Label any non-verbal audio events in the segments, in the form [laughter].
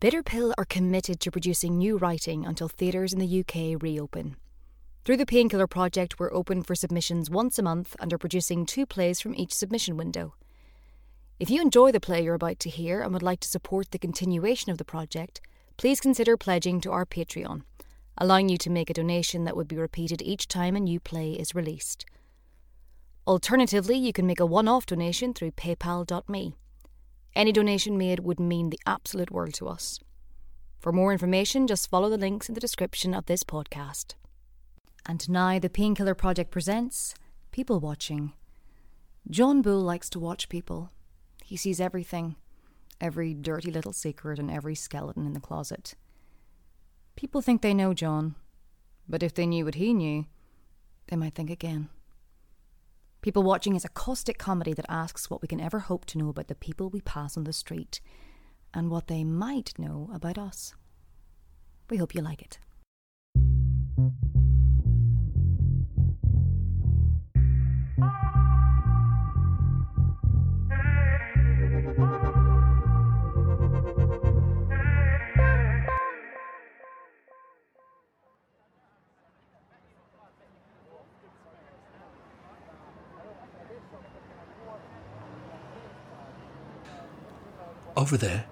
Bitter Pill are committed to producing new writing until theatres in the UK reopen. Through the Painkiller Project, we're open for submissions once a month and are producing two plays from each submission window. If you enjoy the play you're about to hear and would like to support the continuation of the project, please consider pledging to our Patreon, allowing you to make a donation that would be repeated each time a new play is released. Alternatively, you can make a one off donation through paypal.me. Any donation made would mean the absolute world to us. For more information, just follow the links in the description of this podcast. And now the Painkiller Project presents People Watching. John Bull likes to watch people. He sees everything, every dirty little secret and every skeleton in the closet. People think they know John, but if they knew what he knew, they might think again. People Watching is a caustic comedy that asks what we can ever hope to know about the people we pass on the street and what they might know about us. We hope you like it. Over there,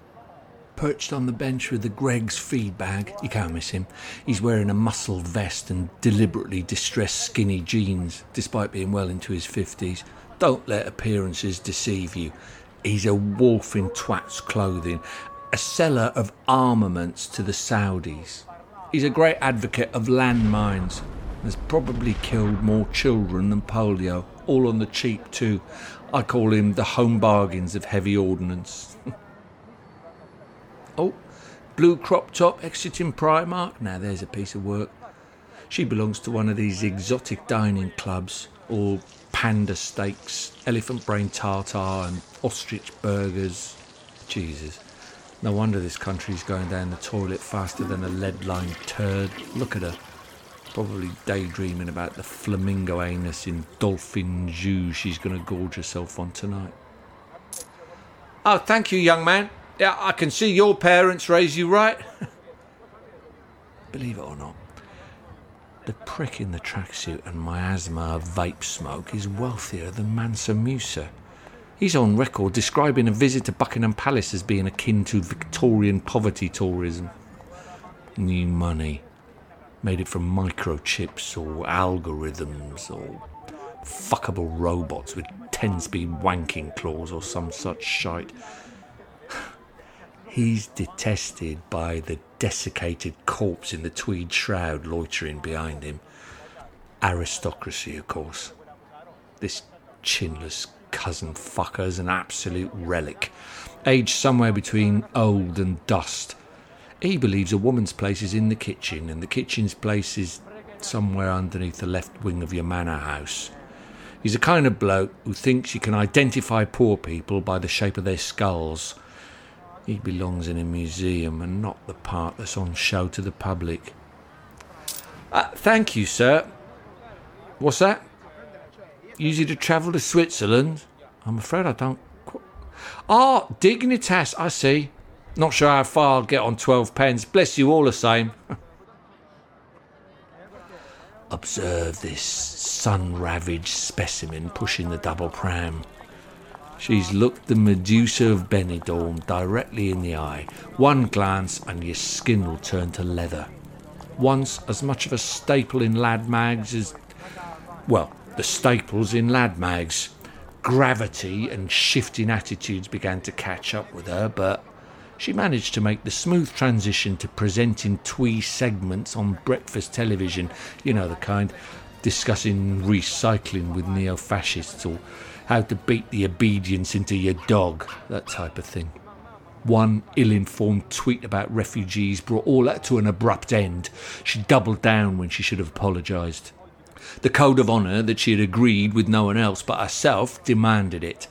perched on the bench with the Greggs feed bag, you can't miss him. He's wearing a muscle vest and deliberately distressed skinny jeans, despite being well into his 50s. Don't let appearances deceive you. He's a wolf in twat's clothing, a seller of armaments to the Saudis. He's a great advocate of landmines. Has probably killed more children than polio, all on the cheap too. I call him the home bargains of heavy ordnance. [laughs] Oh, blue crop top exiting Primark. Now there's a piece of work. She belongs to one of these exotic dining clubs, all panda steaks, elephant brain tartar, and ostrich burgers. Jesus. No wonder this country's going down the toilet faster than a lead lined turd. Look at her. Probably daydreaming about the flamingo anus in dolphin jus she's going to gorge herself on tonight. Oh, thank you, young man. Yeah, I can see your parents raise you right. Believe it or not, the prick in the tracksuit and miasma of vape smoke is wealthier than Mansa Musa. He's on record describing a visit to Buckingham Palace as being akin to Victorian poverty tourism. New money, made it from microchips or algorithms or fuckable robots with 10 speed wanking claws or some such shite. He's detested by the desiccated corpse in the tweed shroud loitering behind him. Aristocracy, of course. This chinless cousin fucker's an absolute relic, aged somewhere between old and dust. He believes a woman's place is in the kitchen, and the kitchen's place is somewhere underneath the left wing of your manor house. He's a kind of bloke who thinks you can identify poor people by the shape of their skulls he belongs in a museum and not the part that's on show to the public. Uh, thank you, sir. What's that? Easy to travel to Switzerland? I'm afraid I don't. Qu- ah, Dignitas, I see. Not sure how far I'll get on 12 pence. Bless you all the same. [laughs] Observe this sun ravaged specimen pushing the double pram. She's looked the Medusa of Benidorm directly in the eye. One glance and your skin will turn to leather. Once as much of a staple in lad mags as. Well, the staples in lad mags. Gravity and shifting attitudes began to catch up with her, but she managed to make the smooth transition to presenting twee segments on breakfast television. You know the kind, discussing recycling with neo fascists or how to beat the obedience into your dog, that type of thing. One ill informed tweet about refugees brought all that to an abrupt end. She doubled down when she should have apologised. The code of honour that she had agreed with no one else but herself demanded it.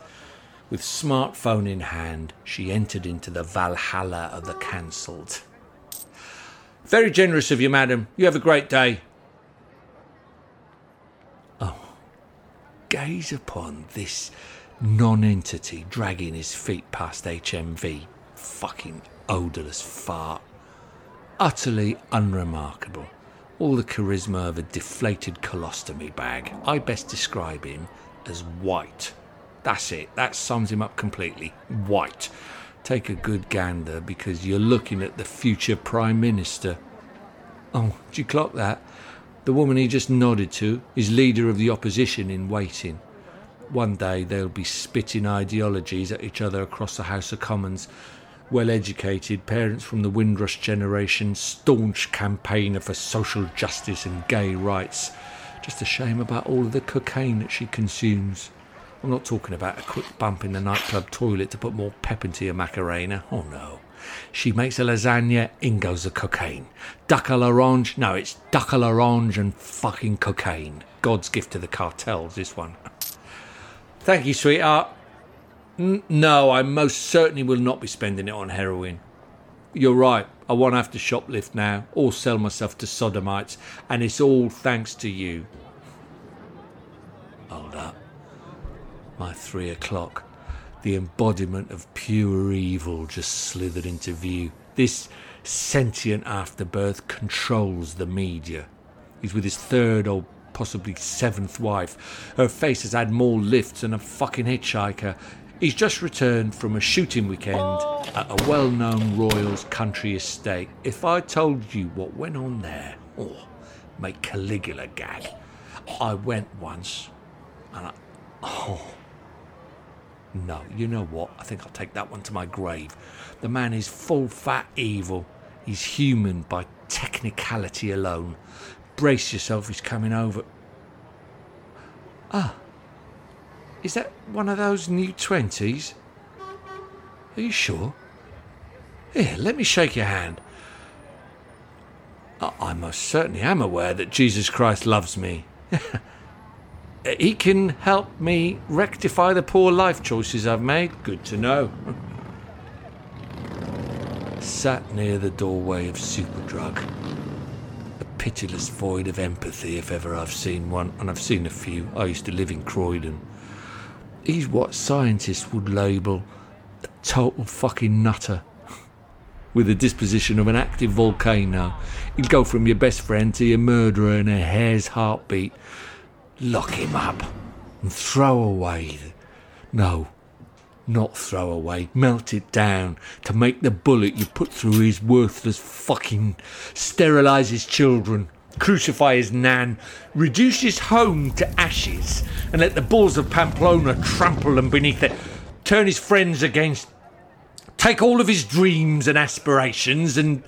With smartphone in hand, she entered into the Valhalla of the cancelled. Very generous of you, madam. You have a great day. Gaze upon this nonentity dragging his feet past HMV. fucking odourless fart. Utterly unremarkable. All the charisma of a deflated colostomy bag. I best describe him as white. That's it. That sums him up completely. White. Take a good gander because you're looking at the future Prime Minister. Oh, did you clock that? The woman he just nodded to is leader of the opposition in waiting. One day they'll be spitting ideologies at each other across the House of Commons. Well educated parents from the Windrush generation, staunch campaigner for social justice and gay rights. Just a shame about all of the cocaine that she consumes. I'm not talking about a quick bump in the nightclub toilet to put more pep into your Macarena. Oh no. She makes a lasagna, in goes the cocaine. Duck a l'orange, no, it's duck a l'orange and fucking cocaine. God's gift to the cartels, this one. Thank you, sweetheart. N- no, I most certainly will not be spending it on heroin. You're right, I won't have to shoplift now or sell myself to sodomites, and it's all thanks to you. Hold up my three o'clock. The embodiment of pure evil just slithered into view. This sentient afterbirth controls the media. He's with his third or possibly seventh wife. Her face has had more lifts than a fucking hitchhiker. He's just returned from a shooting weekend at a well known Royals country estate. If I told you what went on there, oh, make Caligula gag. I went once and I. Oh. No, you know what? I think I'll take that one to my grave. The man is full fat evil. He's human by technicality alone. Brace yourself, he's coming over. Ah. Is that one of those new twenties? Are you sure? Here, let me shake your hand. I most certainly am aware that Jesus Christ loves me. [laughs] Uh, he can help me rectify the poor life choices I've made. Good to know. [laughs] Sat near the doorway of Superdrug. A pitiless void of empathy, if ever I've seen one, and I've seen a few. I used to live in Croydon. He's what scientists would label a total fucking nutter. [laughs] With the disposition of an active volcano, he'd go from your best friend to your murderer in a hair's heartbeat lock him up and throw away. No, not throw away, melt it down to make the bullet you put through his worthless fucking sterilise his children, crucify his nan, reduce his home to ashes, and let the bulls of Pamplona trample them beneath it, turn his friends against, take all of his dreams and aspirations and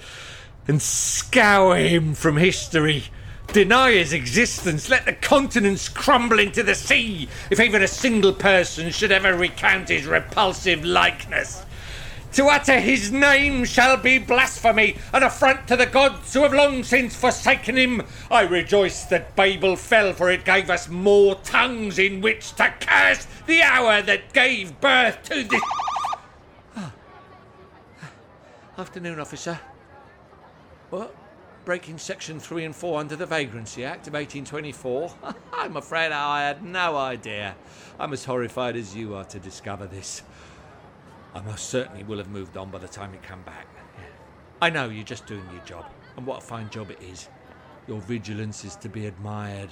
and scour him from history deny his existence, let the continents crumble into the sea if even a single person should ever recount his repulsive likeness. To utter his name shall be blasphemy, an affront to the gods who have long since forsaken him. I rejoice that Babel fell, for it gave us more tongues in which to curse the hour that gave birth to this. Ah. Ah. Afternoon, officer. What? Breaking Section 3 and 4 under the Vagrancy Act of 1824? [laughs] I'm afraid I had no idea. I'm as horrified as you are to discover this. I most certainly will have moved on by the time you come back. I know you're just doing your job, and what a fine job it is. Your vigilance is to be admired.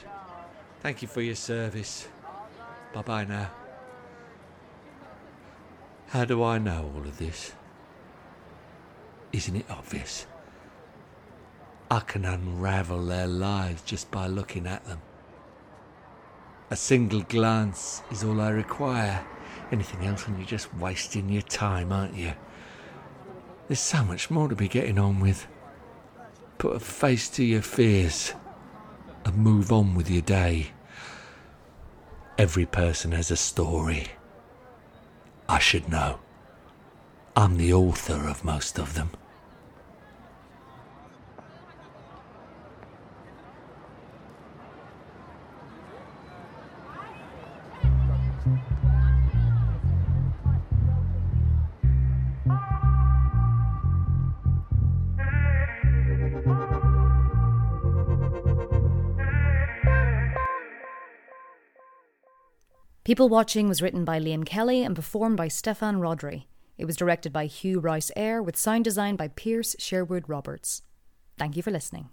Thank you for your service. Bye bye now. How do I know all of this? Isn't it obvious? I can unravel their lives just by looking at them. A single glance is all I require. Anything else, and you're just wasting your time, aren't you? There's so much more to be getting on with. Put a face to your fears and move on with your day. Every person has a story. I should know. I'm the author of most of them. People Watching was written by Liam Kelly and performed by Steffan Rhodri. It was directed by Hew Rous-Eyre with sound design by Piers Sherwood Roberts. Thank you for listening.